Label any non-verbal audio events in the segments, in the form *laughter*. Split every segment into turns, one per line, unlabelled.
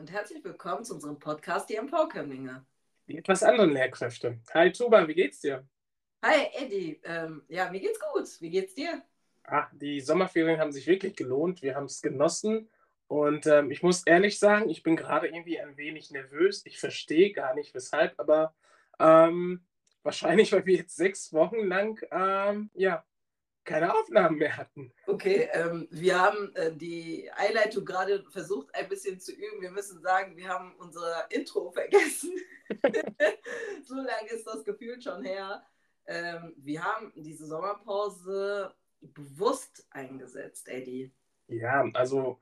und herzlich willkommen zu unserem Podcast Die Empowerkömmlinge.
Die etwas anderen Lehrkräfte. Hi Tuba, wie geht's dir?
Hi Eddie, ähm, ja, mir geht's gut. Wie geht's dir?
Ach, die Sommerferien haben sich wirklich gelohnt. Wir haben es genossen. Und ähm, ich muss ehrlich sagen, ich bin gerade irgendwie ein wenig nervös. Ich verstehe gar nicht weshalb, aber ähm, wahrscheinlich, weil wir jetzt sechs Wochen lang ähm, ja, keine Aufnahmen mehr hatten.
Okay, ähm, wir haben äh, die Einleitung gerade versucht ein bisschen zu üben. Wir müssen sagen, wir haben unser Intro vergessen. *laughs* so lange ist das Gefühl schon her. Ähm, wir haben diese Sommerpause bewusst eingesetzt, Eddie.
Ja, also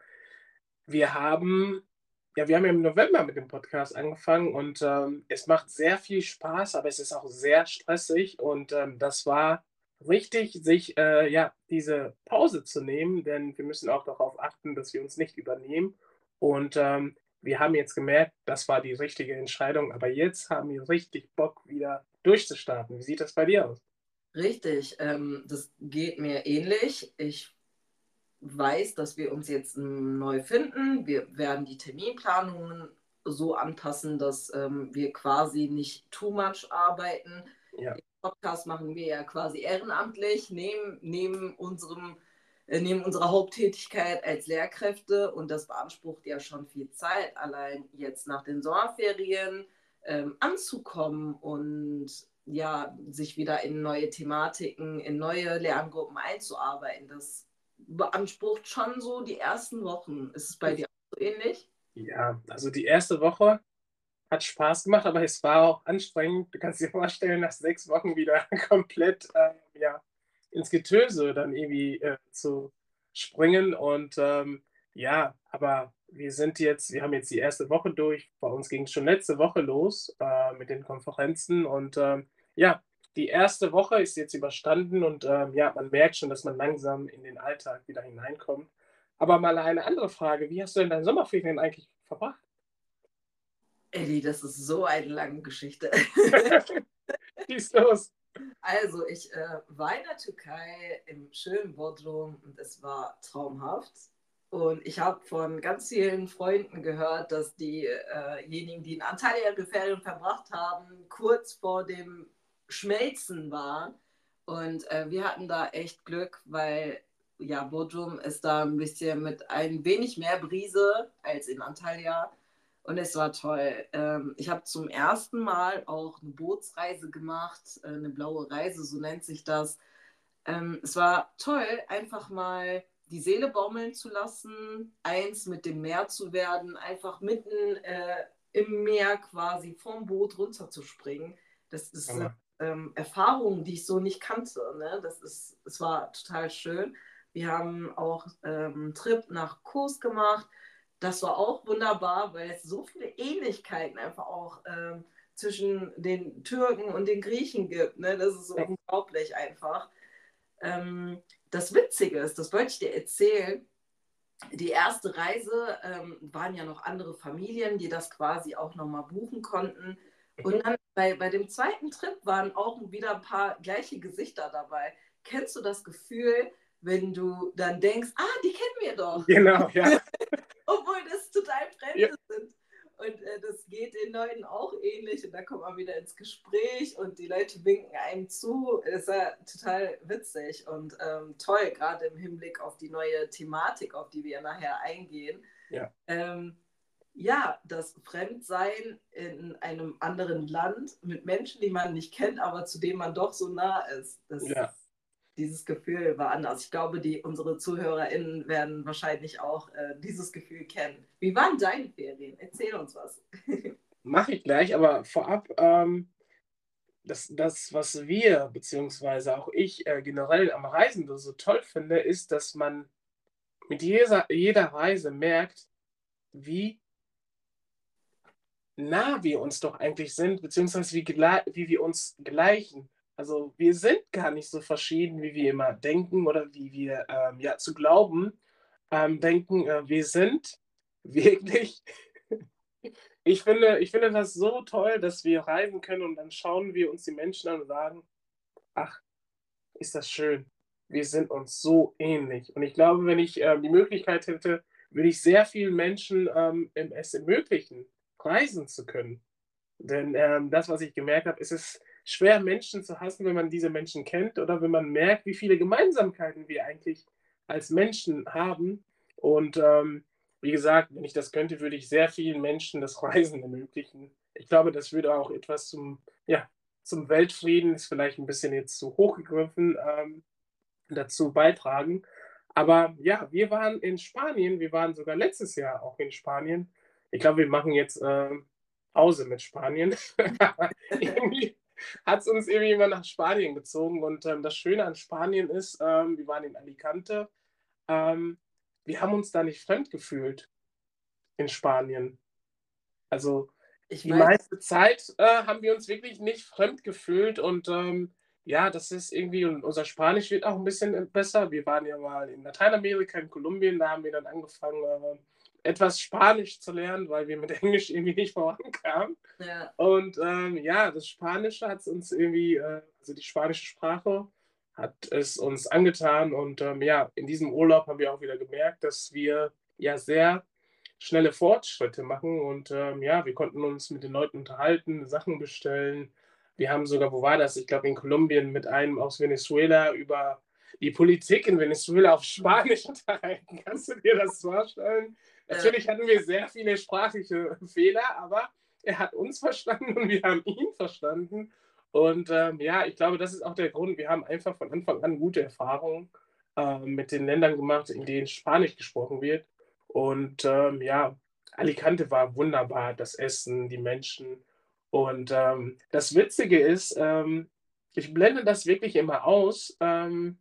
wir haben, ja, wir haben ja im November mit dem Podcast angefangen und ähm, es macht sehr viel Spaß, aber es ist auch sehr stressig und ähm, das war richtig, sich äh, ja, diese Pause zu nehmen, denn wir müssen auch darauf achten, dass wir uns nicht übernehmen. Und ähm, wir haben jetzt gemerkt, das war die richtige Entscheidung, aber jetzt haben wir richtig Bock, wieder durchzustarten. Wie sieht das bei dir aus?
Richtig, ähm, das geht mir ähnlich. Ich weiß, dass wir uns jetzt neu finden. Wir werden die Terminplanungen so anpassen, dass ähm, wir quasi nicht too much arbeiten. Ja. Podcast machen wir ja quasi ehrenamtlich, neben, neben, unserem, äh, neben unserer Haupttätigkeit als Lehrkräfte und das beansprucht ja schon viel Zeit, allein jetzt nach den Sommerferien ähm, anzukommen und ja, sich wieder in neue Thematiken, in neue Lerngruppen einzuarbeiten. Das beansprucht schon so die ersten Wochen. Ist es bei dir auch so ähnlich?
Ja, also die erste Woche hat Spaß gemacht, aber es war auch anstrengend. Du kannst dir vorstellen, nach sechs Wochen wieder *laughs* komplett äh, ja, ins Getöse dann irgendwie äh, zu springen. Und ähm, ja, aber wir sind jetzt, wir haben jetzt die erste Woche durch. Bei uns ging es schon letzte Woche los äh, mit den Konferenzen. Und ähm, ja, die erste Woche ist jetzt überstanden und ähm, ja, man merkt schon, dass man langsam in den Alltag wieder hineinkommt. Aber mal eine andere Frage: Wie hast du denn deine Sommerferien eigentlich verbracht?
Eddie, das ist so eine lange Geschichte. *laughs*
Schieß los.
Also, ich äh, war in der Türkei im schönen Bodrum und es war traumhaft. Und ich habe von ganz vielen Freunden gehört, dass diejenigen, äh die in Antalya die Ferien verbracht haben, kurz vor dem Schmelzen waren. Und äh, wir hatten da echt Glück, weil ja, Bodrum ist da ein bisschen mit ein wenig mehr Brise als in Antalya. Und es war toll. Ähm, ich habe zum ersten Mal auch eine Bootsreise gemacht, äh, eine blaue Reise, so nennt sich das. Ähm, es war toll, einfach mal die Seele baumeln zu lassen, eins mit dem Meer zu werden, einfach mitten äh, im Meer quasi vom Boot runterzuspringen. Das ist eine ähm, Erfahrung, die ich so nicht kannte. Ne? Das ist, es war total schön. Wir haben auch ähm, einen Trip nach Kurs gemacht das war auch wunderbar, weil es so viele Ähnlichkeiten einfach auch ähm, zwischen den Türken und den Griechen gibt. Ne? Das ist so unglaublich einfach. Ähm, das Witzige ist, das wollte ich dir erzählen, die erste Reise ähm, waren ja noch andere Familien, die das quasi auch nochmal buchen konnten. Und dann bei, bei dem zweiten Trip waren auch wieder ein paar gleiche Gesichter dabei. Kennst du das Gefühl, wenn du dann denkst, ah, die kennen wir doch?
Genau, ja. *laughs*
obwohl das total Fremde ja. sind. Und äh, das geht den Leuten auch ähnlich und da kommt man wieder ins Gespräch und die Leute winken einem zu. Das ist ja total witzig und ähm, toll, gerade im Hinblick auf die neue Thematik, auf die wir nachher eingehen.
Ja.
Ähm, ja, das Fremdsein in einem anderen Land mit Menschen, die man nicht kennt, aber zu denen man doch so nah ist. Das ja dieses Gefühl war anders. Ich glaube, die, unsere ZuhörerInnen werden wahrscheinlich auch äh, dieses Gefühl kennen. Wie waren deine Ferien? Erzähl uns was. *laughs*
Mache ich gleich, aber vorab, ähm, das, das, was wir, beziehungsweise auch ich äh, generell am Reisen so toll finde, ist, dass man mit jeder, jeder Reise merkt, wie nah wir uns doch eigentlich sind, beziehungsweise wie, wie wir uns gleichen. Also wir sind gar nicht so verschieden, wie wir immer denken oder wie wir ähm, ja zu glauben ähm, denken. Äh, wir sind *laughs* wirklich. *laughs* ich, finde, ich finde das so toll, dass wir reisen können und dann schauen wir uns die Menschen an und sagen, ach, ist das schön. Wir sind uns so ähnlich. Und ich glaube, wenn ich äh, die Möglichkeit hätte, würde ich sehr vielen Menschen ähm, es ermöglichen, reisen zu können. Denn ähm, das, was ich gemerkt habe, ist es schwer, Menschen zu hassen, wenn man diese Menschen kennt oder wenn man merkt, wie viele Gemeinsamkeiten wir eigentlich als Menschen haben. Und ähm, wie gesagt, wenn ich das könnte, würde ich sehr vielen Menschen das Reisen *laughs* ermöglichen. Ich glaube, das würde auch etwas zum, ja, zum Weltfrieden, ist vielleicht ein bisschen jetzt zu hoch gegriffen, ähm, dazu beitragen. Aber ja, wir waren in Spanien, wir waren sogar letztes Jahr auch in Spanien. Ich glaube, wir machen jetzt äh, Pause mit Spanien. *laughs* irgendwie hat es uns irgendwie immer nach Spanien gezogen. Und ähm, das Schöne an Spanien ist, ähm, wir waren in Alicante, ähm, wir haben uns da nicht fremd gefühlt in Spanien. Also ich die meiste Zeit äh, haben wir uns wirklich nicht fremd gefühlt und ähm, ja, das ist irgendwie, und unser Spanisch wird auch ein bisschen besser. Wir waren ja mal in Lateinamerika, in Kolumbien, da haben wir dann angefangen, äh, etwas Spanisch zu lernen, weil wir mit *laughs* Englisch irgendwie nicht vorankamen. Ja. Und ähm, ja, das Spanische hat es uns irgendwie, äh, also die spanische Sprache hat es uns angetan. Und ähm, ja, in diesem Urlaub haben wir auch wieder gemerkt, dass wir ja sehr schnelle Fortschritte machen. Und ähm, ja, wir konnten uns mit den Leuten unterhalten, Sachen bestellen. Wir haben sogar, wo war das? Ich glaube, in Kolumbien mit einem aus Venezuela über die Politik in Venezuela auf Spanisch *laughs* unterhalten. Kannst du dir das vorstellen? Natürlich hatten wir sehr viele sprachliche *laughs* Fehler, aber er hat uns verstanden und wir haben ihn verstanden. Und ähm, ja, ich glaube, das ist auch der Grund. Wir haben einfach von Anfang an gute Erfahrungen äh, mit den Ländern gemacht, in denen Spanisch gesprochen wird. Und ähm, ja, Alicante war wunderbar, das Essen, die Menschen. Und ähm, das Witzige ist, ähm, ich blende das wirklich immer aus. Ähm,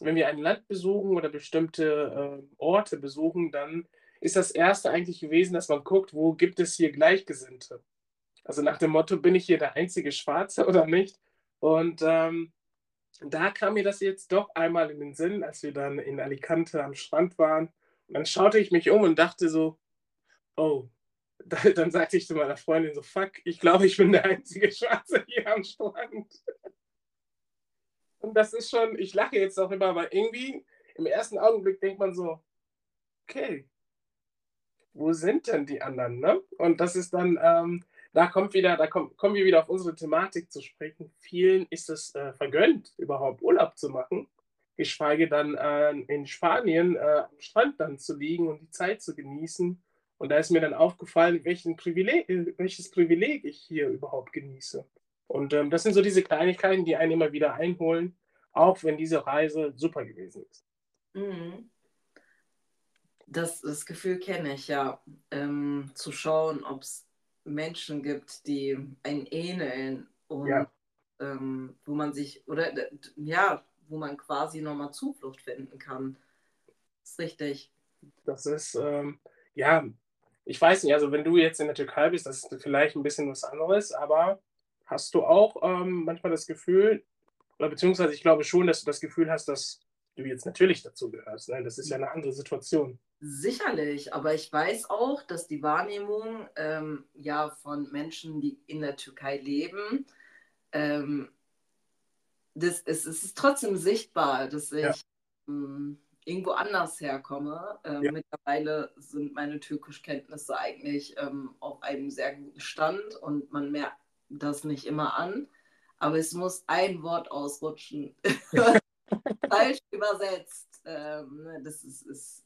wenn wir ein Land besuchen oder bestimmte äh, Orte besuchen, dann ist das erste eigentlich gewesen, dass man guckt, wo gibt es hier Gleichgesinnte. Also nach dem Motto, bin ich hier der einzige Schwarze *laughs* oder nicht? Und ähm, da kam mir das jetzt doch einmal in den Sinn, als wir dann in Alicante am Strand waren. Und dann schaute ich mich um und dachte so, oh, *laughs* dann sagte ich zu meiner Freundin so, fuck, ich glaube, ich bin der einzige Schwarze hier am Strand. *laughs* Und das ist schon, ich lache jetzt auch immer, aber irgendwie im ersten Augenblick denkt man so, okay, wo sind denn die anderen? Ne? Und das ist dann, ähm, da kommt wieder, da kommt, kommen wir wieder auf unsere Thematik zu sprechen. Vielen ist es äh, vergönnt, überhaupt Urlaub zu machen, geschweige dann äh, in Spanien äh, am Strand dann zu liegen und die Zeit zu genießen. Und da ist mir dann aufgefallen, Privileg, welches Privileg ich hier überhaupt genieße. Und ähm, das sind so diese Kleinigkeiten, die einen immer wieder einholen, auch wenn diese Reise super gewesen ist. Mhm.
Das, das Gefühl kenne ich ja, ähm, zu schauen, ob es Menschen gibt, die einen ähneln und ja. ähm, wo man sich, oder ja, wo man quasi nochmal Zuflucht finden kann. Das ist richtig.
Das ist, ähm, ja, ich weiß nicht, also wenn du jetzt in der Türkei bist, das ist vielleicht ein bisschen was anderes, aber hast du auch ähm, manchmal das Gefühl, oder beziehungsweise ich glaube schon, dass du das Gefühl hast, dass du jetzt natürlich dazu gehörst. Ne? Das ist ja eine andere Situation.
Sicherlich, aber ich weiß auch, dass die Wahrnehmung ähm, ja von Menschen, die in der Türkei leben, ähm, das, es, es ist trotzdem sichtbar, dass ich ja. ähm, irgendwo anders herkomme. Ähm, ja. Mittlerweile sind meine Türkischkenntnisse eigentlich ähm, auf einem sehr guten Stand und man merkt das nicht immer an. Aber es muss ein Wort ausrutschen, *laughs* *laughs* falsch übersetzt. Ähm, ne, das ist, ist,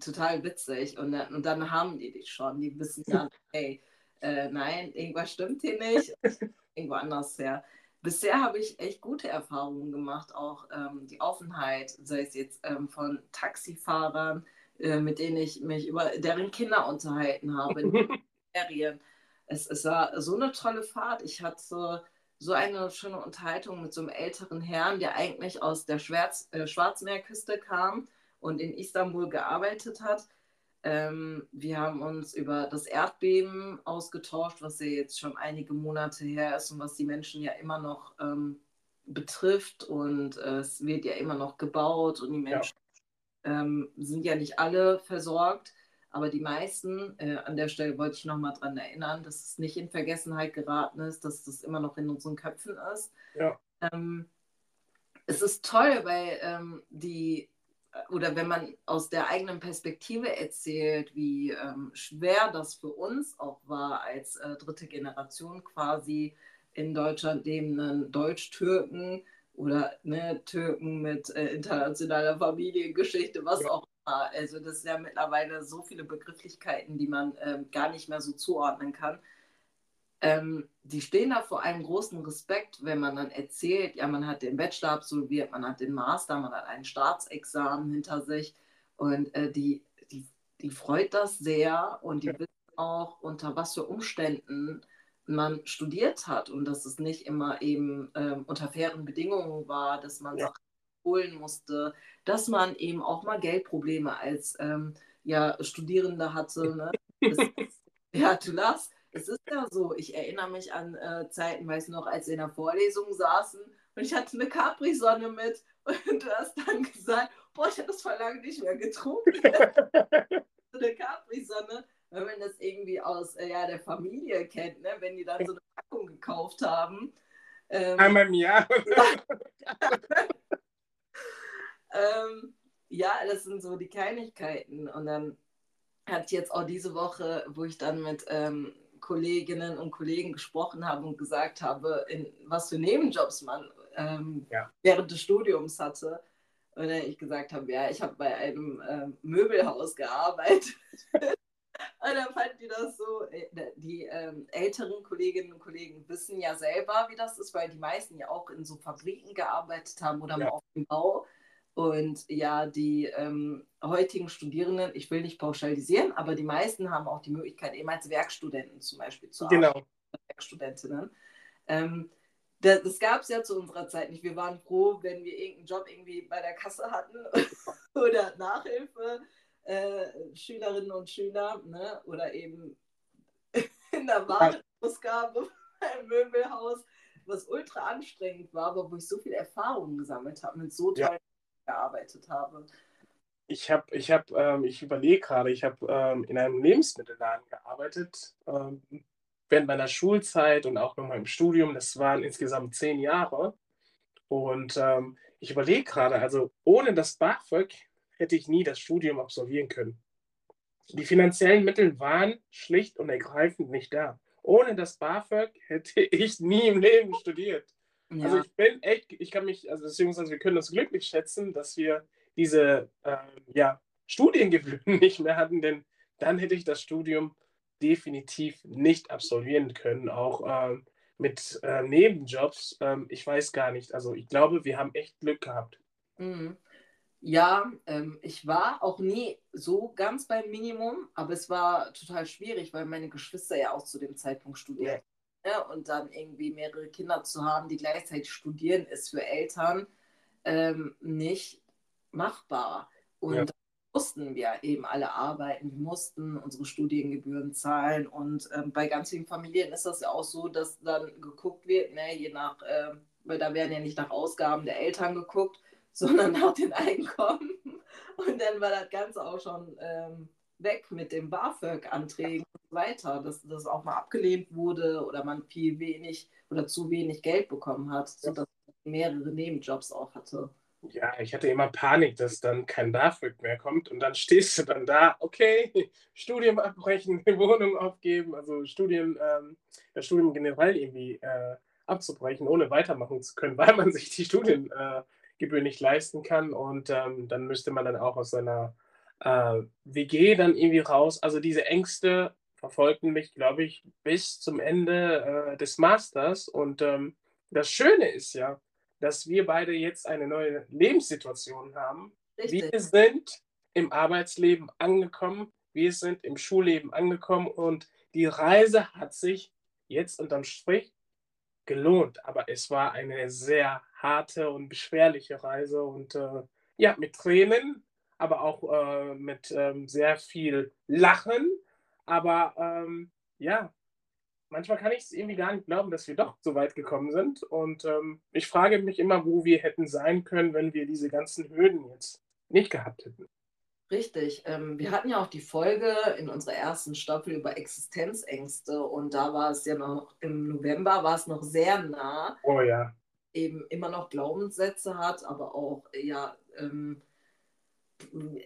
total witzig. Und, und dann haben die dich schon. Die wissen dann, hey, äh, nein, irgendwas stimmt hier nicht. Irgendwo anders her. Bisher habe ich echt gute Erfahrungen gemacht, auch ähm, die Offenheit, sei es jetzt ähm, von Taxifahrern, äh, mit denen ich mich über deren Kinder unterhalten habe in *laughs* Ferien. Es, es war so eine tolle Fahrt. Ich hatte so eine schöne Unterhaltung mit so einem älteren Herrn, der eigentlich aus der Schwarz, äh, Schwarzmeerküste kam und in Istanbul gearbeitet hat. Ähm, wir haben uns über das Erdbeben ausgetauscht, was ja jetzt schon einige Monate her ist und was die Menschen ja immer noch ähm, betrifft. Und äh, es wird ja immer noch gebaut und die Menschen ja. ähm, sind ja nicht alle versorgt. Aber die meisten, äh, an der Stelle wollte ich nochmal daran erinnern, dass es nicht in Vergessenheit geraten ist, dass das immer noch in unseren Köpfen ist. Ja. Ähm, es ist toll, weil ähm, die, oder wenn man aus der eigenen Perspektive erzählt, wie ähm, schwer das für uns auch war, als äh, dritte Generation quasi in Deutschland lebenden Deutsch-Türken oder ne, Türken mit äh, internationaler Familiengeschichte, was ja. auch immer. Also das sind ja mittlerweile so viele Begrifflichkeiten, die man ähm, gar nicht mehr so zuordnen kann. Ähm, die stehen da vor einem großen Respekt, wenn man dann erzählt, ja, man hat den Bachelor absolviert, man hat den Master, man hat ein Staatsexamen hinter sich. Und äh, die, die, die freut das sehr und die wissen auch, unter was für Umständen man studiert hat. Und dass es nicht immer eben ähm, unter fairen Bedingungen war, dass man ja. Sachen holen musste, dass man eben auch mal Geldprobleme als ähm, ja, Studierende hatte. *laughs* Ne? Das, ja, du lachst es ist ja so, ich erinnere mich an äh, Zeiten, weiß noch, als wir in der Vorlesung saßen und ich hatte eine Capri-Sonne mit und du hast dann gesagt, boah, ich habe das vor lange nicht mehr getrunken. *laughs* so eine Capri-Sonne, wenn man das irgendwie aus äh, ja, der Familie kennt, ne? wenn die dann so eine Packung gekauft haben.
Ähm, Einmal im Jahr. *laughs*
ähm, ja, das sind so die Kleinigkeiten. Und dann ich jetzt auch diese Woche, wo ich dann mit ähm, Kolleginnen und Kollegen gesprochen habe und gesagt habe, in was für Nebenjobs man ähm, ja. während des Studiums hatte. Und dann ich gesagt habe, ja, ich habe bei einem ähm, Möbelhaus gearbeitet. *laughs* und dann fanden die das so, äh, die ähm, älteren Kolleginnen und Kollegen wissen ja selber, wie das ist, weil die meisten ja auch in so Fabriken gearbeitet haben oder ja. auf dem Bau. Und ja, die ähm, heutigen Studierenden, ich will nicht pauschalisieren, aber die meisten haben auch die Möglichkeit, eben als Werkstudenten zum Beispiel zu
genau. arbeiten.
Genau. Werkstudentinnen. Ähm, das, das gab es ja zu unserer Zeit nicht. Wir waren froh, wenn wir irgendeinen Job irgendwie bei der Kasse hatten *laughs* oder Nachhilfe, äh, Schülerinnen und Schüler, ne? oder eben *laughs* in der Warenausgabe beim *laughs* Möbelhaus, was ultra anstrengend war, aber wo ich so viel Erfahrung gesammelt habe mit so tollen ja gearbeitet habe.
Ich habe, ich habe, ähm, ich überlege gerade, ich habe ähm, in einem Lebensmittelladen gearbeitet ähm, während meiner Schulzeit und auch mal im Studium. Das waren insgesamt zehn Jahre. Und ähm, ich überlege gerade, also ohne das BAföG hätte ich nie das Studium absolvieren können. Die finanziellen Mittel waren schlicht und ergreifend nicht da. Ohne das BAföG hätte *laughs* ich nie im Leben studiert. Ja. Also ich bin echt, ich kann mich, also beziehungsweise wir können uns glücklich schätzen, dass wir diese äh, ja, Studiengebühren *laughs* nicht mehr hatten, denn dann hätte ich das Studium definitiv nicht absolvieren können, auch äh, mit äh, Nebenjobs. Ähm, ich weiß gar nicht, also ich glaube, wir haben echt Glück gehabt.
Mhm. Ja, ähm, ich war auch nie so ganz beim Minimum, aber es war total schwierig, weil meine Geschwister ja auch zu dem Zeitpunkt studiert Ne? Und dann irgendwie mehrere Kinder zu haben, die gleichzeitig studieren, ist für Eltern ähm, nicht machbar. Und ja. mussten wir eben alle arbeiten, wir mussten unsere Studiengebühren zahlen. Und ähm, bei ganz vielen Familien ist das ja auch so, dass dann geguckt wird, ne, je nach, äh, weil da werden ja nicht nach Ausgaben der Eltern geguckt, *laughs* sondern nach den Einkommen. Und dann war das Ganze auch schon ähm, weg mit den BAföG-Anträgen und so weiter, dass das auch mal abgelehnt wurde oder man viel wenig oder zu wenig Geld bekommen hat, sodass man mehrere Nebenjobs auch hatte.
Ja, ich hatte immer Panik, dass dann kein BAföG mehr kommt und dann stehst du dann da, okay, *laughs* Studium abbrechen, *laughs* Wohnung aufgeben, also Studien, ähm, das Studium generell irgendwie äh, abzubrechen, ohne weitermachen zu können, *laughs* weil man sich die Studiengebühr äh, nicht leisten kann und ähm, dann müsste man dann auch aus seiner äh, WG dann irgendwie raus. Also diese Ängste verfolgten mich, glaube ich, bis zum Ende äh, des Masters. Und ähm, das Schöne ist ja, dass wir beide jetzt eine neue Lebenssituation haben. Richtig. Wir sind im Arbeitsleben angekommen, wir sind im Schulleben angekommen und die Reise hat sich jetzt unterm Strich gelohnt. Aber es war eine sehr harte und beschwerliche Reise und äh, ja, mit Tränen, aber auch äh, mit ähm, sehr viel Lachen. Aber ähm, ja, manchmal kann ich es irgendwie gar nicht glauben, dass wir doch so weit gekommen sind. Und ähm, ich frage mich immer, wo wir hätten sein können, wenn wir diese ganzen Hürden jetzt nicht gehabt hätten.
Richtig. Ähm, wir hatten ja auch die Folge in unserer ersten Staffel über Existenzängste und da war es ja noch im November, war es noch sehr nah.
Oh ja.
Eben immer noch Glaubenssätze hat, aber auch ja ähm,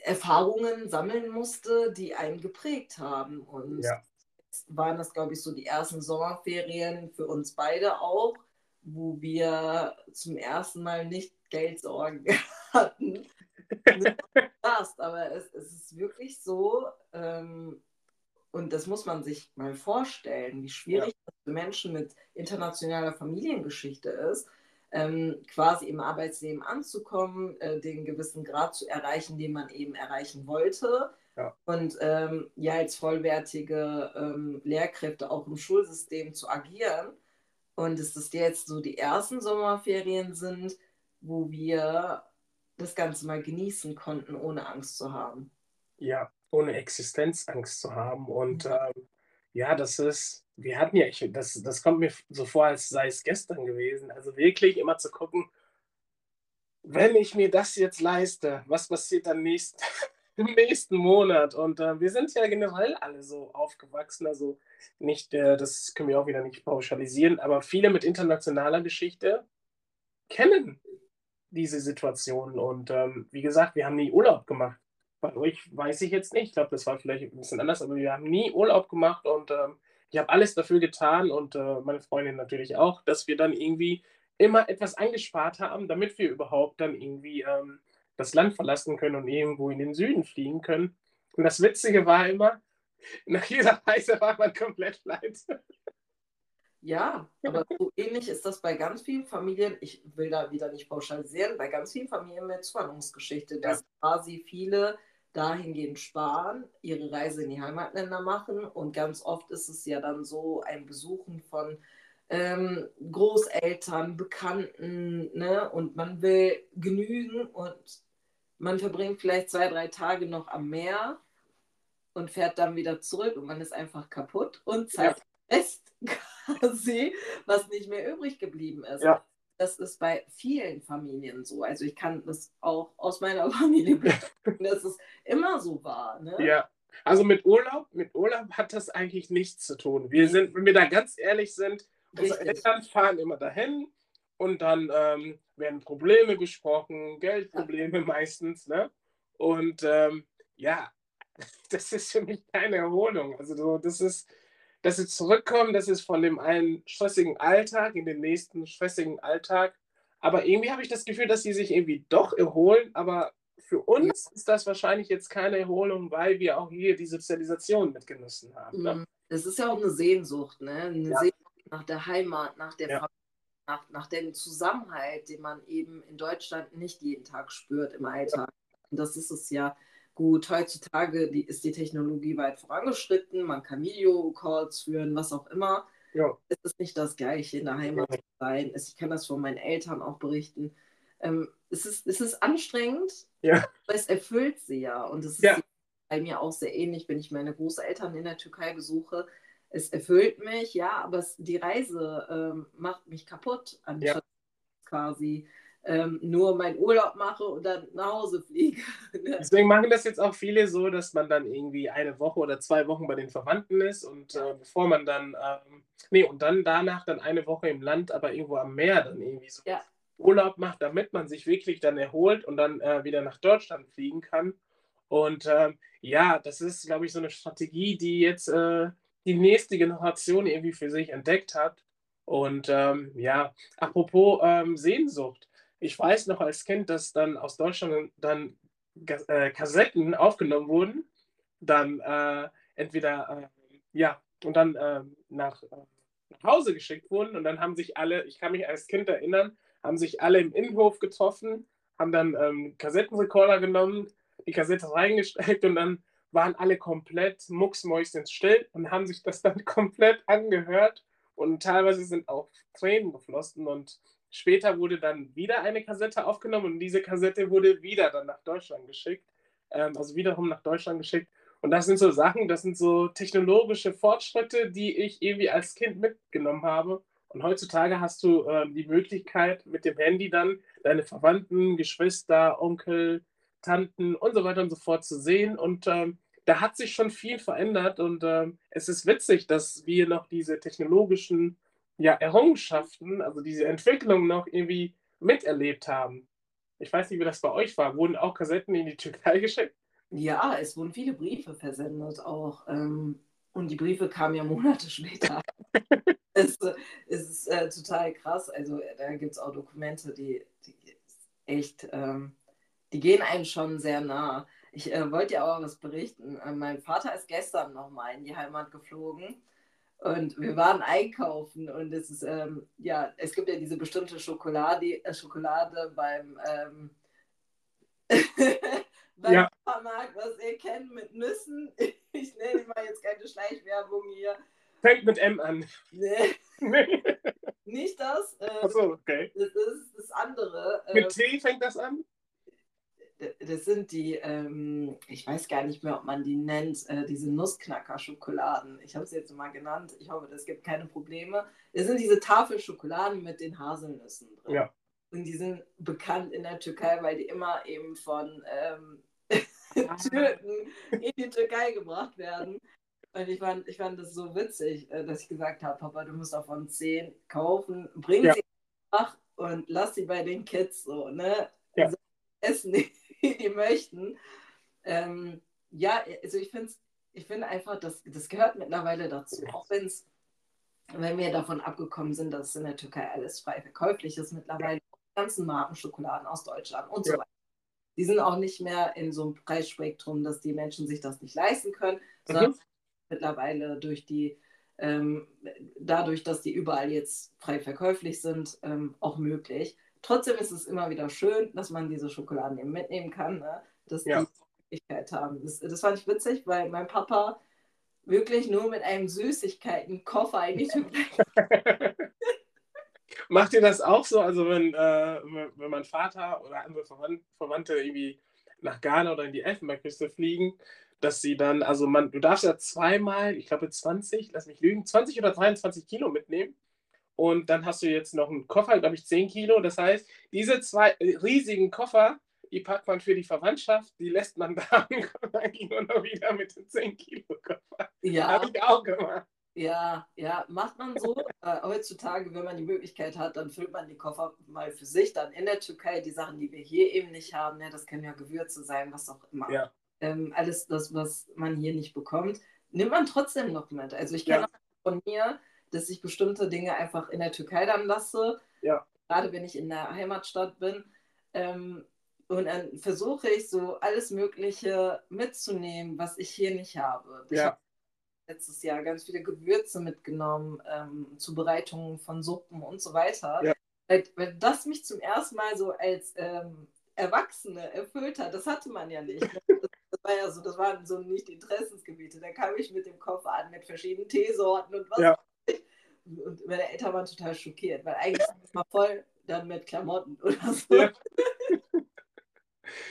Erfahrungen sammeln musste, die einen geprägt haben. Und
Ja.
jetzt waren das, glaube ich, so die ersten Sommerferien für uns beide auch, wo wir zum ersten Mal nicht Geldsorgen *laughs* hatten. Fast, *laughs* aber es, es ist wirklich so, ähm, und das muss man sich mal vorstellen, wie schwierig das für Menschen mit internationaler Familiengeschichte ist, ähm, quasi im Arbeitsleben anzukommen, äh, den gewissen Grad zu erreichen, den man eben erreichen wollte.
Ja.
Und ähm, ja, als vollwertige ähm, Lehrkräfte auch im Schulsystem zu agieren. Und dass das jetzt so die ersten Sommerferien sind, wo wir das Ganze mal genießen konnten, ohne Angst zu haben.
Ja, ohne Existenzangst zu haben. Und ähm, ja, das ist, wir hatten ja, ich, das, das kommt mir so vor, als sei es gestern gewesen. Also wirklich immer zu gucken, wenn ich mir das jetzt leiste, was passiert dann nächst, *laughs* im nächsten Monat? Und äh, wir sind ja generell alle so aufgewachsen, also nicht, äh, das können wir auch wieder nicht pauschalisieren, aber viele mit internationaler Geschichte kennen diese Situation. Und ähm, wie gesagt, wir haben nie Urlaub gemacht. Bei euch weiß ich jetzt nicht. Ich glaube, das war vielleicht ein bisschen anders, aber wir haben nie Urlaub gemacht und ähm, ich habe alles dafür getan und äh, meine Freundin natürlich auch, dass wir dann irgendwie immer etwas eingespart haben, damit wir überhaupt dann irgendwie ähm, das Land verlassen können und irgendwo in den Süden fliegen können. Und das Witzige war immer, *laughs* nach jeder Reise war man komplett pleite.
Ja, *laughs* aber so ähnlich ist das bei ganz vielen Familien. Ich will da wieder nicht pauschalisieren, bei ganz vielen Familien mit Zuwanderungsgeschichte, dass quasi viele dahingehend sparen, ihre Reise in die Heimatländer machen und ganz oft ist es ja dann so ein Besuchen von ähm, Großeltern, Bekannten, ne? Und man will genügen und man verbringt vielleicht zwei, drei Tage noch am Meer und fährt dann wieder zurück und man ist einfach kaputt und zeigt Rest *laughs* quasi, was nicht mehr übrig geblieben ist.
Ja.
Das ist bei vielen Familien so. Also ich kann das auch aus meiner *laughs* Familie bestätigen, dass es immer so war. Ne?
Ja, also mit Urlaub, mit Urlaub hat das eigentlich nichts zu tun. Wir sind, wenn wir da ganz ehrlich sind, unsere
Richtig.
Eltern fahren immer dahin und dann ähm, werden Probleme besprochen, Geldprobleme meistens, ne? Und ähm, ja, *laughs* das ist für mich keine Erholung. Also so, das ist, dass sie zurückkommen, das ist von dem einen stressigen Alltag in den nächsten stressigen Alltag. Aber irgendwie habe ich das Gefühl, dass sie sich irgendwie doch erholen, aber für uns ist das wahrscheinlich jetzt keine Erholung, weil wir auch hier die Sozialisation mitgenossen haben. Ne?
Mm, Es ist ja auch eine Sehnsucht, ne? Eine
Ja.
Sehnsucht nach der Heimat, nach der
Ja.
Familie, nach, nach dem Zusammenhalt, den man eben in Deutschland nicht jeden Tag spürt im Alltag. Und das ist es ja gut. Heutzutage die, ist die Technologie weit vorangeschritten, man kann Videocalls führen, was auch immer.
Ja.
Es ist nicht das Gleiche in der Heimat zu sein. Ich kann das von meinen Eltern auch berichten. Ähm, es, ist, es ist anstrengend,
Ja.
aber es erfüllt sie ja. Und es ist
Ja.
bei mir auch sehr ähnlich, wenn ich meine Großeltern in der Türkei besuche. Es erfüllt mich, ja, aber es, die Reise ähm, macht mich kaputt, anstatt quasi ähm, nur meinen Urlaub mache und dann nach Hause fliege. *laughs* Ne?
Deswegen machen das jetzt auch viele so, dass man dann irgendwie eine Woche oder zwei Wochen bei den Verwandten ist und äh, bevor man dann, ähm, nee, und dann danach dann eine Woche im Land, aber irgendwo am Meer dann irgendwie so
Ja.
Urlaub macht, damit man sich wirklich dann erholt und dann äh, wieder nach Deutschland fliegen kann. Und ähm, ja, das ist, glaube ich, so eine Strategie, die jetzt äh, die nächste Generation irgendwie für sich entdeckt hat. Und ähm, ja, apropos ähm, Sehnsucht. Ich weiß noch als Kind, dass dann aus Deutschland dann äh, Kassetten aufgenommen wurden, dann äh, entweder, äh, ja, und dann äh, nach, äh, nach Hause geschickt wurden. Und dann haben sich alle, ich kann mich als Kind erinnern, haben sich alle im Innenhof getroffen, haben dann ähm, Kassettenrekorder genommen, die Kassette reingesteckt und dann waren alle komplett mucksmäuschenstill und haben sich das dann *laughs* komplett angehört. Und teilweise sind auch Tränen geflossen und später wurde dann wieder eine Kassette aufgenommen und diese Kassette wurde wieder dann nach Deutschland geschickt, ähm, also wiederum nach Deutschland geschickt und das sind so Sachen, das sind so technologische Fortschritte, die ich irgendwie als Kind mitgenommen habe und heutzutage hast du ähm, die Möglichkeit mit dem Handy dann deine Verwandten, Geschwister, Onkel, Tanten und so weiter und so fort zu sehen. Und ähm, da hat sich schon viel verändert. Und ähm, es ist witzig, dass wir noch diese technologischen ja, Errungenschaften, also diese Entwicklung noch irgendwie miterlebt haben. Ich weiß nicht, wie das bei euch war. Wurden auch Kassetten in die Türkei *laughs* geschickt?
Ja, es wurden viele Briefe versendet auch. Ähm, und die Briefe kamen ja Monate *laughs* später. es, es ist äh, total krass. Also da gibt es auch Dokumente, die, die echt, ähm, die gehen einem schon sehr nah. Ich äh, wollte ja auch was berichten. Äh, mein Vater ist gestern nochmal in die Heimat geflogen und wir waren einkaufen und es ist, ähm, ja, es gibt ja diese bestimmte Schokolade, äh, Schokolade beim, ähm, *laughs* beim ja. Supermarkt, was ihr kennt mit Nüssen. *laughs* Ich nenne mal jetzt keine Schleichwerbung hier.
Fängt mit M an.
Nee. *laughs* Nicht das.
Ähm, Achso, okay.
Das ist das andere.
Mit ähm, T fängt das an?
Das sind die, ähm, ich weiß gar nicht mehr, ob man die nennt, äh, diese Nussknacker-Schokoladen. Ich habe es jetzt mal genannt. Ich hoffe, es gibt keine Probleme. Das sind diese Tafelschokoladen mit den Haselnüssen drin. Ja. Und die sind bekannt in der Türkei, weil die immer eben von ähm, ah. *laughs* Türken in die Türkei gebracht werden. Und ich fand, ich fand das so witzig, äh, dass ich gesagt habe, Papa, du musst davon zehn kaufen, bring ja. sie nach und lass sie bei den Kids so, ne? Ja. Also, essen die *laughs* die möchten. Ähm, ja, also ich finde ich finde einfach, das, das gehört mittlerweile dazu. Auch wenn's, wenn wir davon abgekommen sind, dass in der Türkei alles frei verkäuflich ist, mittlerweile die ganzen Marken Schokoladen aus Deutschland und so weiter. Die sind auch nicht mehr in so einem Preisspektrum, dass die Menschen sich das nicht leisten können, sondern mhm. mittlerweile durch die, ähm, dadurch, dass die überall jetzt frei verkäuflich sind, ähm, auch möglich. Trotzdem ist es immer wieder schön, dass man diese Schokoladen eben mitnehmen kann, ne? dass ja. die Möglichkeit haben. Das, das fand ich witzig, weil mein Papa wirklich nur mit einem Süßigkeitenkoffer eigentlich. *laughs* *laughs*
Macht ihr das auch so? Also wenn, äh, wenn mein Vater oder andere Verwandte irgendwie nach Ghana oder in die Elfenbeinküste fliegen, dass sie dann, also man, du darfst ja zweimal, ich glaube 20, lass mich lügen, 20 oder 23 Kilo mitnehmen. Und dann hast du jetzt noch einen Koffer, glaube ich, 10 Kilo. Das heißt, diese zwei riesigen Koffer, die packt man für die Verwandtschaft, die lässt man *laughs* da und eigentlich nur noch wieder mit den 10 Kilo Koffer.
Ja. Habe ich auch gemacht. Ja, ja, macht man so. äh, heutzutage, wenn man die Möglichkeit hat, dann füllt man die Koffer mal für sich. Dann in der Türkei die Sachen, die wir hier eben nicht haben, ne, das können ja Gewürze sein, was auch immer. Ja. Ähm, alles das, was man hier nicht bekommt, nimmt man trotzdem noch mit. Also ich kenne ja. von mir, dass ich bestimmte Dinge einfach in der Türkei dann lasse. Ja. Gerade wenn ich in der Heimatstadt bin. Ähm, und dann versuche ich so alles Mögliche mitzunehmen, was ich hier nicht habe. Ich ja. habe letztes Jahr ganz viele Gewürze mitgenommen, ähm, Zubereitungen von Suppen und so weiter. Ja. Weil, weil, das mich zum ersten Mal so als ähm, Erwachsene erfüllt hat. Das hatte man ja nicht. Ne? Das, *laughs* das, war ja so, das waren so nicht Interessensgebiete. Da kam ich mit dem Koffer an mit verschiedenen Teesorten und was ja. Und meine Eltern waren total schockiert, weil eigentlich *laughs* ist es mal voll dann mit Klamotten oder so. Ja.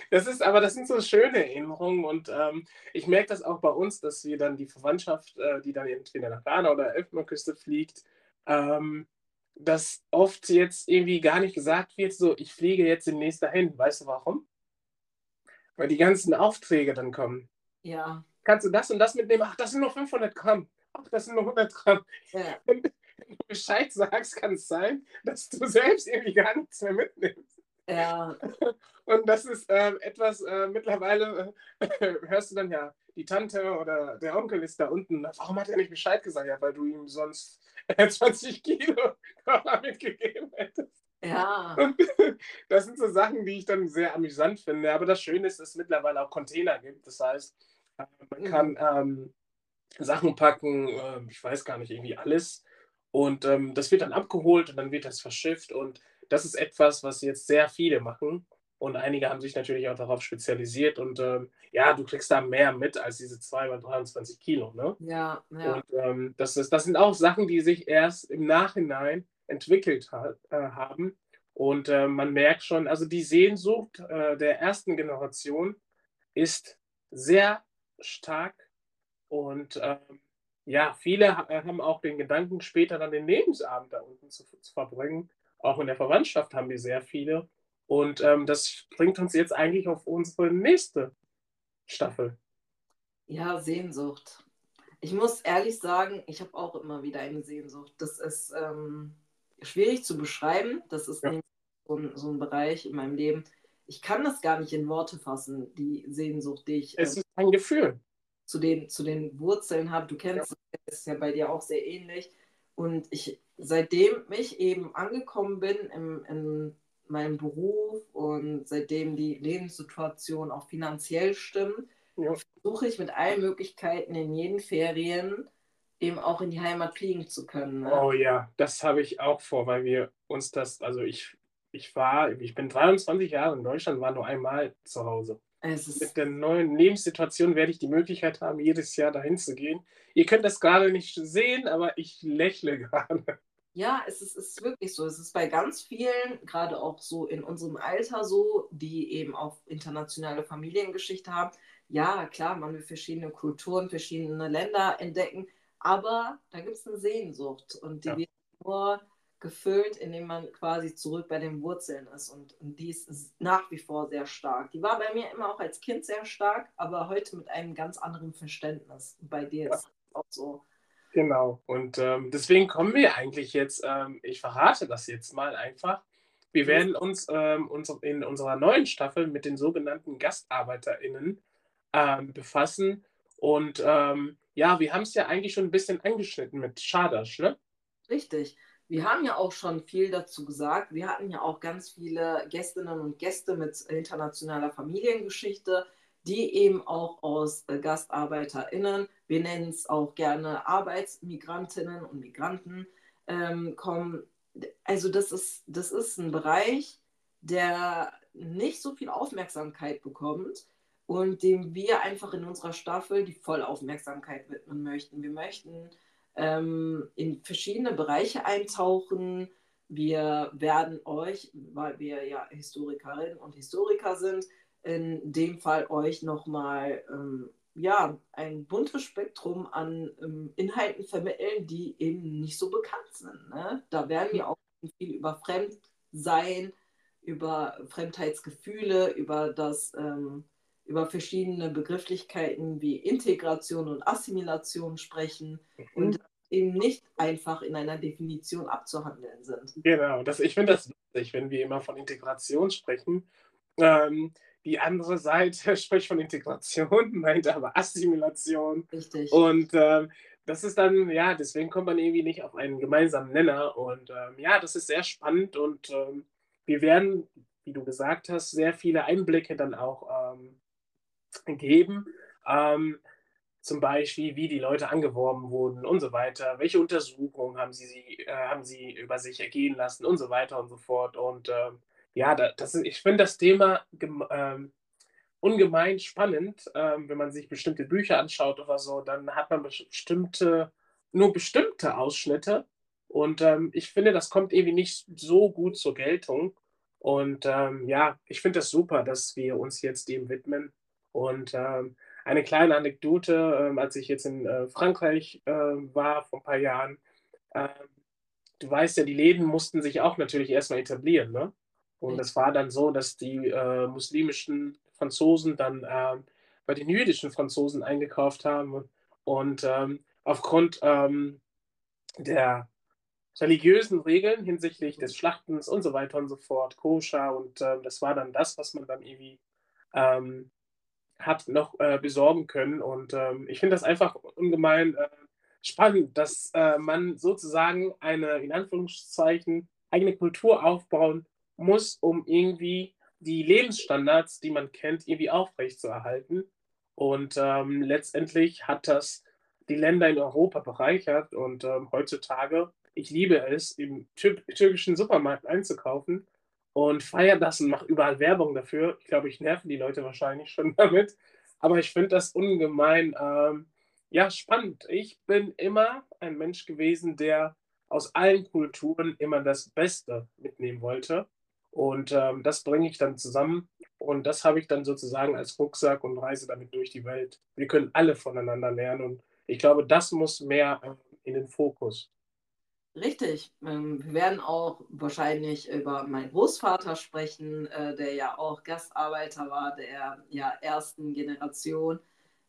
Das ist, aber das sind so schöne Erinnerungen und ähm, ich merke das auch bei uns, dass wir dann die Verwandtschaft, äh, die dann entweder nach Ghana oder Elfenbeinküste fliegt, ähm, dass oft jetzt irgendwie gar nicht gesagt wird, so ich fliege jetzt demnächst dahin. Weißt du warum? Weil die ganzen Aufträge dann kommen.
Ja.
Kannst du das und das mitnehmen? Ach, das sind nur 500 Gramm. Ach, das sind nur 100 Gramm. Ja. Bescheid sagst, kann es sein, dass du selbst irgendwie gar nichts mehr mitnimmst.
Ja.
Und das ist äh, etwas, äh, mittlerweile äh, hörst du dann ja, die Tante oder der Onkel ist da unten. Warum hat er nicht Bescheid gesagt? Ja, weil du ihm sonst *laughs* 20 Kilo mitgegeben hättest.
Ja.
Und *laughs* das sind so Sachen, die ich dann sehr amüsant finde. Aber das Schöne ist, dass es mittlerweile auch Container gibt. Das heißt, äh, man kann mhm. ähm, Sachen packen, äh, ich weiß gar nicht, irgendwie alles. Und ähm, das wird dann abgeholt und dann wird das verschifft. Und das ist etwas, was jetzt sehr viele machen. Und einige haben sich natürlich auch darauf spezialisiert. Und ähm, ja, du kriegst da mehr mit als diese 223 Kilo. Ne?
Ja, ja.
Und ähm, das, ist, das sind auch Sachen, die sich erst im Nachhinein entwickelt ha äh, haben. Und äh, man merkt schon, also die Sehnsucht äh, der ersten Generation ist sehr stark. Und ähm, ja, viele äh, haben auch den Gedanken, später dann den Lebensabend da unten zu, zu verbringen. Auch in der Verwandtschaft haben die sehr viele. Und ähm, das bringt uns jetzt eigentlich auf unsere nächste Staffel.
Ja, Sehnsucht. Ich muss ehrlich sagen, ich habe auch immer wieder eine Sehnsucht. Das ist ähm, schwierig zu beschreiben. Das ist ja. so, ein, so, ein, Bereich in meinem Leben. ich kann das gar nicht in Worte fassen, die Sehnsucht, die ich.
Es ähm, ist ein Gefühl.
Zu den, zu den Wurzeln habe. Du kennst ja. ist ja bei dir auch sehr ähnlich. Und ich, seitdem ich eben angekommen bin im, in meinem Beruf und seitdem die Lebenssituation auch finanziell stimmt, ja. versuche ich mit allen Möglichkeiten in jeden Ferien eben auch in die Heimat fliegen zu können.
Ne? Oh ja, das habe ich auch vor, weil wir uns das, also ich, ich war, ich bin 23 Jahre in Deutschland, war nur einmal zu Hause. Mit der neuen Lebenssituation werde ich die Möglichkeit haben, jedes Jahr dahin zu gehen. Ihr könnt das gerade nicht sehen, aber ich lächle *laughs* gerade.
Ja, es ist, ist wirklich so. Es ist bei ganz vielen, gerade auch so in unserem Alter so, die eben auch internationale Familiengeschichte haben. Ja, klar, man will verschiedene Kulturen, verschiedene Länder entdecken, aber da gibt es eine Sehnsucht und die ja. wird nur gefüllt, indem man quasi zurück bei den Wurzeln ist. Und, und die ist nach wie vor sehr stark. Die war bei mir immer auch als Kind sehr stark, aber heute mit einem ganz anderen Verständnis. Bei dir ja. ist es auch so.
Genau. Und ähm, deswegen kommen wir eigentlich jetzt, ähm, ich verrate das jetzt mal einfach. Wir mhm. werden uns ähm, in unserer neuen Staffel mit den sogenannten GastarbeiterInnen ähm, befassen. Und ähm, ja, wir haben es ja eigentlich schon ein bisschen angeschnitten mit Schadasch, ne?
Richtig. Wir haben ja auch schon viel dazu gesagt. Wir hatten ja auch ganz viele Gästinnen und Gäste mit internationaler Familiengeschichte, die eben auch aus äh, GastarbeiterInnen, wir nennen es auch gerne Arbeitsmigrantinnen und Migranten, ähm, kommen. Also das ist, das ist ein Bereich, der nicht so viel Aufmerksamkeit bekommt und dem wir einfach in unserer Staffel die Vollaufmerksamkeit widmen möchten. Wir möchten ähm, in verschiedene Bereiche eintauchen. Wir werden euch, weil wir ja Historikerinnen und Historiker sind, in dem Fall euch nochmal ähm, ja, ein buntes Spektrum an ähm, Inhalten vermitteln, die eben nicht so bekannt sind. Ne? Da werden wir auch viel über Fremdsein, über Fremdheitsgefühle, über das, ähm, über verschiedene Begrifflichkeiten wie Integration und Assimilation sprechen. Mhm. Und eben nicht einfach in einer Definition abzuhandeln sind.
Genau, das, ich finde das lustig, wenn wir immer von Integration sprechen. Ähm, die andere Seite *laughs* spricht von Integration, *laughs* meint aber Assimilation.
Richtig.
Und ähm, das ist dann, ja, deswegen kommt man irgendwie nicht auf einen gemeinsamen Nenner. Und ähm, ja, das ist sehr spannend und ähm, wir werden, wie du gesagt hast, sehr viele Einblicke dann auch ähm, geben. Zum Beispiel, wie die Leute angeworben wurden und so weiter, welche Untersuchungen haben sie, äh, haben sie über sich ergehen lassen und so weiter und so fort. Und ähm, ja, das ist, ich finde das Thema ähm, ungemein spannend, ähm, wenn man sich bestimmte Bücher anschaut oder so, dann hat man bestimmte, nur bestimmte Ausschnitte. Und ähm, ich finde, das kommt irgendwie nicht so gut zur Geltung. Und ähm, ja, ich finde das super, dass wir uns jetzt dem widmen. Und ähm, eine kleine Anekdote, ähm, als ich jetzt in äh, Frankreich äh, war vor ein paar Jahren. Äh, du weißt ja, die Läden mussten sich auch natürlich erstmal etablieren. Ne? Und es war dann so, dass die äh, muslimischen Franzosen dann ähm, bei den jüdischen Franzosen eingekauft haben. Und ähm, aufgrund ähm, der religiösen Regeln hinsichtlich des Schlachtens und so weiter und so fort, Koscher. Und äh, das war dann das, was man dann irgendwie ähm, hat noch äh, besorgen können. Und ähm, ich finde das einfach ungemein äh, spannend, dass äh, man sozusagen eine, in Anführungszeichen, eigene Kultur aufbauen muss, um irgendwie die Lebensstandards, die man kennt, irgendwie aufrechtzuerhalten. Und ähm, letztendlich hat das die Länder in Europa bereichert. Und ähm, heutzutage, ich liebe es, im türkischen Supermarkt einzukaufen und feiere das und mache überall Werbung dafür. Ich glaube, ich nerve die Leute wahrscheinlich schon *laughs* damit. Aber ich finde das ungemein ähm, ja, spannend. Ich bin immer ein Mensch gewesen, der aus allen Kulturen immer das Beste mitnehmen wollte. Und ähm, das bringe ich dann zusammen. Und das habe ich dann sozusagen als Rucksack und reise damit durch die Welt. Wir können alle voneinander lernen. Und ich glaube, das muss mehr äh, in den Fokus.
Richtig. Ähm, wir werden auch wahrscheinlich über meinen Großvater sprechen, äh, der ja auch Gastarbeiter war, der ja ersten Generation.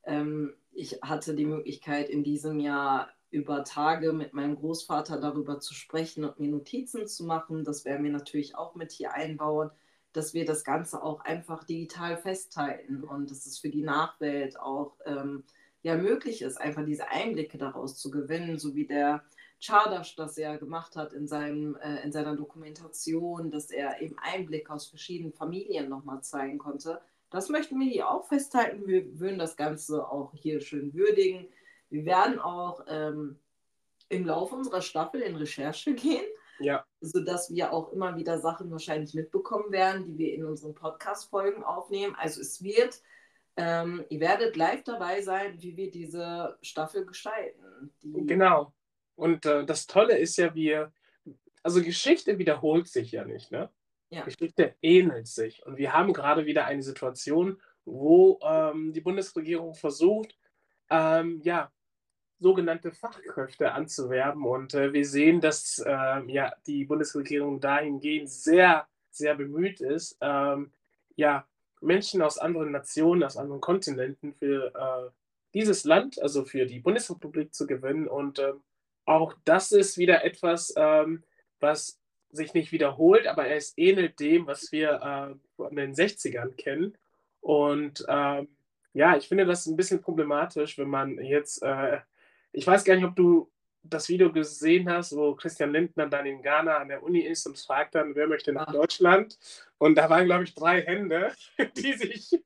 Ähm, ich hatte die Möglichkeit in diesem Jahr über Tage mit meinem Großvater darüber zu sprechen und mir Notizen zu machen. Das werden wir natürlich auch mit hier einbauen, dass wir das Ganze auch einfach digital festhalten und dass es für die Nachwelt auch ähm, ja möglich ist, einfach diese Einblicke daraus zu gewinnen, so wie der Chardash das ja gemacht hat in, seinem, äh, in seiner Dokumentation, dass er eben Einblicke aus verschiedenen Familien nochmal zeigen konnte. Das möchten wir hier auch festhalten. Wir würden das Ganze auch hier schön würdigen. Wir werden auch ähm, im Laufe unserer Staffel in Recherche gehen,
ja.
sodass wir auch immer wieder Sachen wahrscheinlich mitbekommen werden, die wir in unseren Podcast-Folgen aufnehmen. Also es wird, ähm, ihr werdet live dabei sein, wie wir diese Staffel gestalten.
genau. Und äh, das Tolle ist ja, wir, also Geschichte wiederholt sich ja nicht, ne?
Ja.
Geschichte ähnelt sich. Und wir haben gerade wieder eine Situation, wo ähm, die Bundesregierung versucht, ähm, ja, sogenannte Fachkräfte anzuwerben. Und äh, wir sehen, dass äh, ja, die Bundesregierung dahingehend sehr, sehr bemüht ist, ähm, ja, Menschen aus anderen Nationen, aus anderen Kontinenten für äh, dieses Land, also für die Bundesrepublik zu gewinnen. Und ähm, auch das ist wieder etwas, ähm, was sich nicht wiederholt, aber es ähnelt dem, was wir äh, von den 60ern kennen. Und ähm, ja, ich finde das ein bisschen problematisch, wenn man jetzt äh, ich weiß gar nicht, ob du das Video gesehen hast, wo Christian Lindner dann in Ghana an der Uni ist und fragt dann, wer möchte nach Deutschland? Und da waren, glaube ich, drei Hände, *laughs* die sich,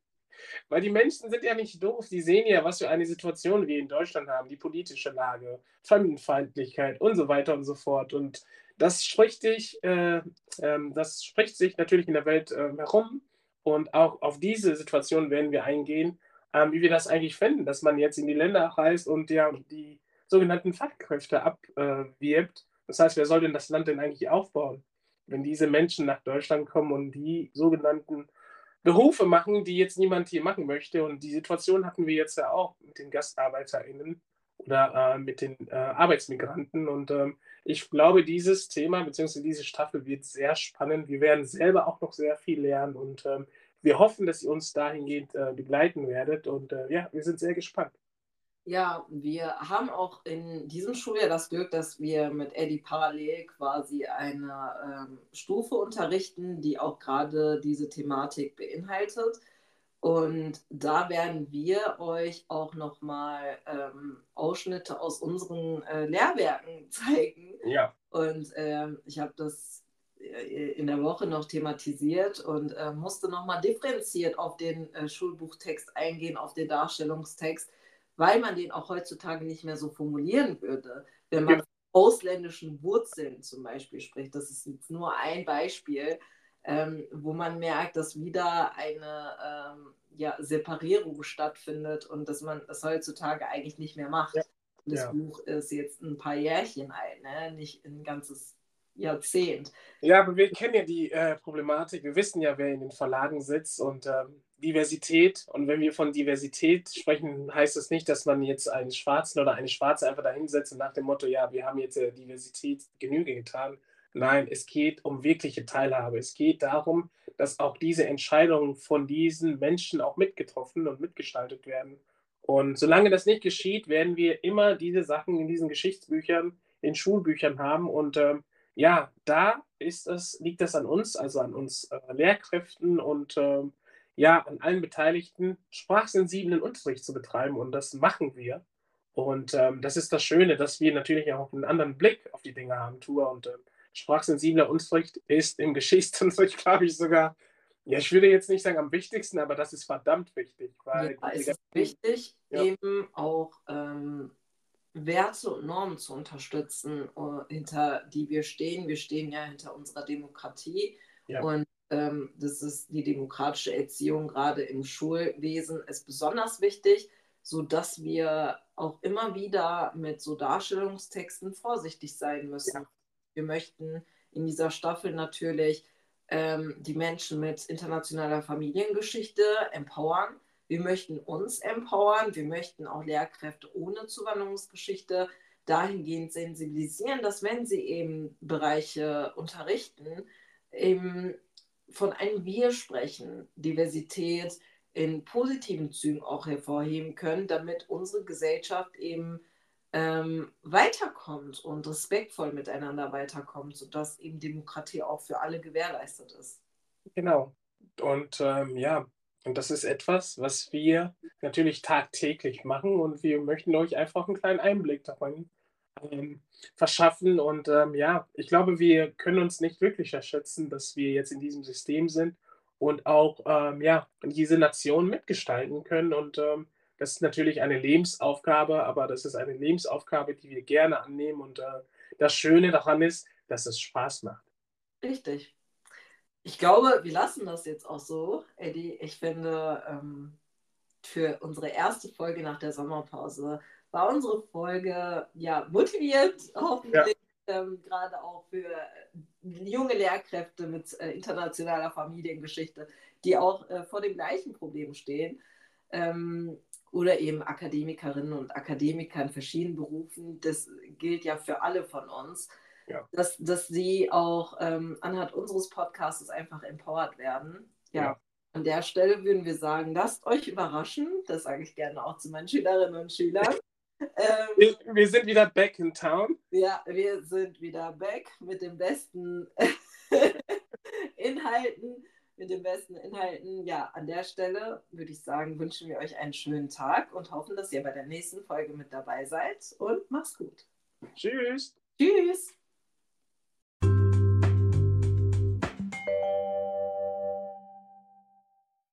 weil die Menschen sind ja nicht doof, die sehen ja, was für eine Situation wir in Deutschland haben, die politische Lage, Fremdenfeindlichkeit und so weiter und so fort. Und das spricht, dich, äh, äh, das spricht sich natürlich in der Welt äh, herum. Und auch auf diese Situation werden wir eingehen ähm, wie wir das eigentlich fänden, dass man jetzt in die Länder reist und ja die sogenannten Fachkräfte abwirbt. das heißt, wer soll denn das Land denn eigentlich aufbauen, wenn diese Menschen nach Deutschland kommen und die sogenannten Berufe machen, die jetzt niemand hier machen möchte. Und die Situation hatten wir jetzt ja auch mit den GastarbeiterInnen oder äh, mit den äh, Arbeitsmigranten. Und ähm, ich glaube, dieses Thema bzw. diese Staffel wird sehr spannend. Wir werden selber auch noch sehr viel lernen und ähm, wir hoffen, dass ihr uns dahingehend äh, begleiten werdet. Und äh, ja, wir sind sehr gespannt.
Ja, wir haben auch in diesem Schuljahr das Glück, dass wir mit Eddie parallel quasi eine ähm, Stufe unterrichten, die auch gerade diese Thematik beinhaltet. Und da werden wir euch auch nochmal ähm, Ausschnitte aus unseren äh, Lehrwerken *laughs* zeigen.
Ja.
Und ähm, ich habe das äh, in der Woche noch thematisiert und äh, musste nochmal differenziert auf den äh, Schulbuchtext eingehen, auf den Darstellungstext, weil man den auch heutzutage nicht mehr so formulieren würde. Wenn man ja. ausländischen Wurzeln zum Beispiel spricht, das ist jetzt nur ein Beispiel, ähm, wo man merkt, dass wieder eine ähm, ja, Separierung stattfindet und dass man das heutzutage eigentlich nicht mehr macht. Ja. Das. Buch ist jetzt ein paar Jährchen alt, ne? nicht ein ganzes Jahrzehnt.
Ja, aber wir kennen ja die äh, Problematik. Wir wissen ja, wer in den Verlagen sitzt und ähm, Diversität. Und wenn wir von Diversität sprechen, heißt das nicht, dass man jetzt einen Schwarzen oder eine Schwarze einfach dahinsetzt und nach dem Motto, ja, wir haben jetzt der Diversität Genüge getan. Nein, es geht um wirkliche Teilhabe. Es geht darum, dass auch diese Entscheidungen von diesen Menschen auch mitgetroffen und mitgestaltet werden. Und solange das nicht geschieht, werden wir immer diese Sachen in diesen Geschichtsbüchern, in Schulbüchern haben. Und ähm, ja, da ist es, liegt es an uns, also an uns äh, Lehrkräften und äh, ja, an allen Beteiligten, sprachsensiblen Unterricht zu betreiben. Und das machen wir. Und ähm, das ist das Schöne, dass wir natürlich auch einen anderen Blick auf die Dinge haben, Tour. Und äh, sprachsensibler Unterricht ist im *laughs* Geschichtsunterricht, glaube ich, sogar, ja, ich würde jetzt nicht sagen am wichtigsten, aber das ist verdammt wichtig.
Weil ja, es ist wichtig, ja. eben auch ähm, Werte und Normen zu unterstützen, äh, hinter die wir stehen. Wir stehen ja hinter unserer Demokratie ja. und ähm, das ist die demokratische Erziehung gerade im Schulwesen ist besonders wichtig, sodass wir auch immer wieder mit so Darstellungstexten vorsichtig sein müssen. Ja. Wir möchten in dieser Staffel natürlich ähm, die Menschen mit internationaler Familiengeschichte empowern wir möchten uns empowern, wir möchten auch Lehrkräfte ohne Zuwanderungsgeschichte dahingehend sensibilisieren, dass wenn sie eben Bereiche unterrichten, eben von einem Wir sprechen, Diversität in positiven Zügen auch hervorheben können, damit unsere Gesellschaft eben ähm, weiterkommt und respektvoll miteinander weiterkommt, sodass eben Demokratie auch für alle gewährleistet ist.
Genau. Und ähm, ja, und das ist etwas, was wir natürlich tagtäglich machen und wir möchten euch einfach einen kleinen Einblick darin ähm, verschaffen. Und ähm, ja, ich glaube, wir können uns nicht wirklich erschätzen, dass wir jetzt in diesem System sind und auch ähm, ja, diese Nation mitgestalten können. Und ähm, das ist natürlich eine Lebensaufgabe, aber das ist eine Lebensaufgabe, die wir gerne annehmen. Und äh, das Schöne daran ist, dass es Spaß macht.
Richtig. Ich glaube, wir lassen das jetzt auch so, Eddie. Ich finde, ähm, für unsere erste Folge nach der Sommerpause war unsere Folge ja motiviert, hoffentlich ja. ähm, gerade auch für junge Lehrkräfte mit äh, internationaler Familiengeschichte, die auch äh, vor dem gleichen Problem stehen. Ähm, oder eben Akademikerinnen und Akademiker in verschiedenen Berufen. Das gilt ja für alle von uns ja. dass, dass sie auch ähm, anhand unseres Podcasts einfach empowered werden. Ja. ja. An der Stelle würden wir sagen, lasst euch überraschen. Das sage ich gerne auch zu meinen Schülerinnen und Schülern.
Ähm, wir, wir, sind wieder back in town.
Ja, wir sind wieder back mit den besten *laughs* Inhalten. Mit den besten Inhalten. Ja, an der Stelle würde ich sagen, wünschen wir euch einen schönen Tag und hoffen, dass ihr bei der nächsten Folge mit dabei seid. Und macht's gut.
Tschüss.
Tschüss.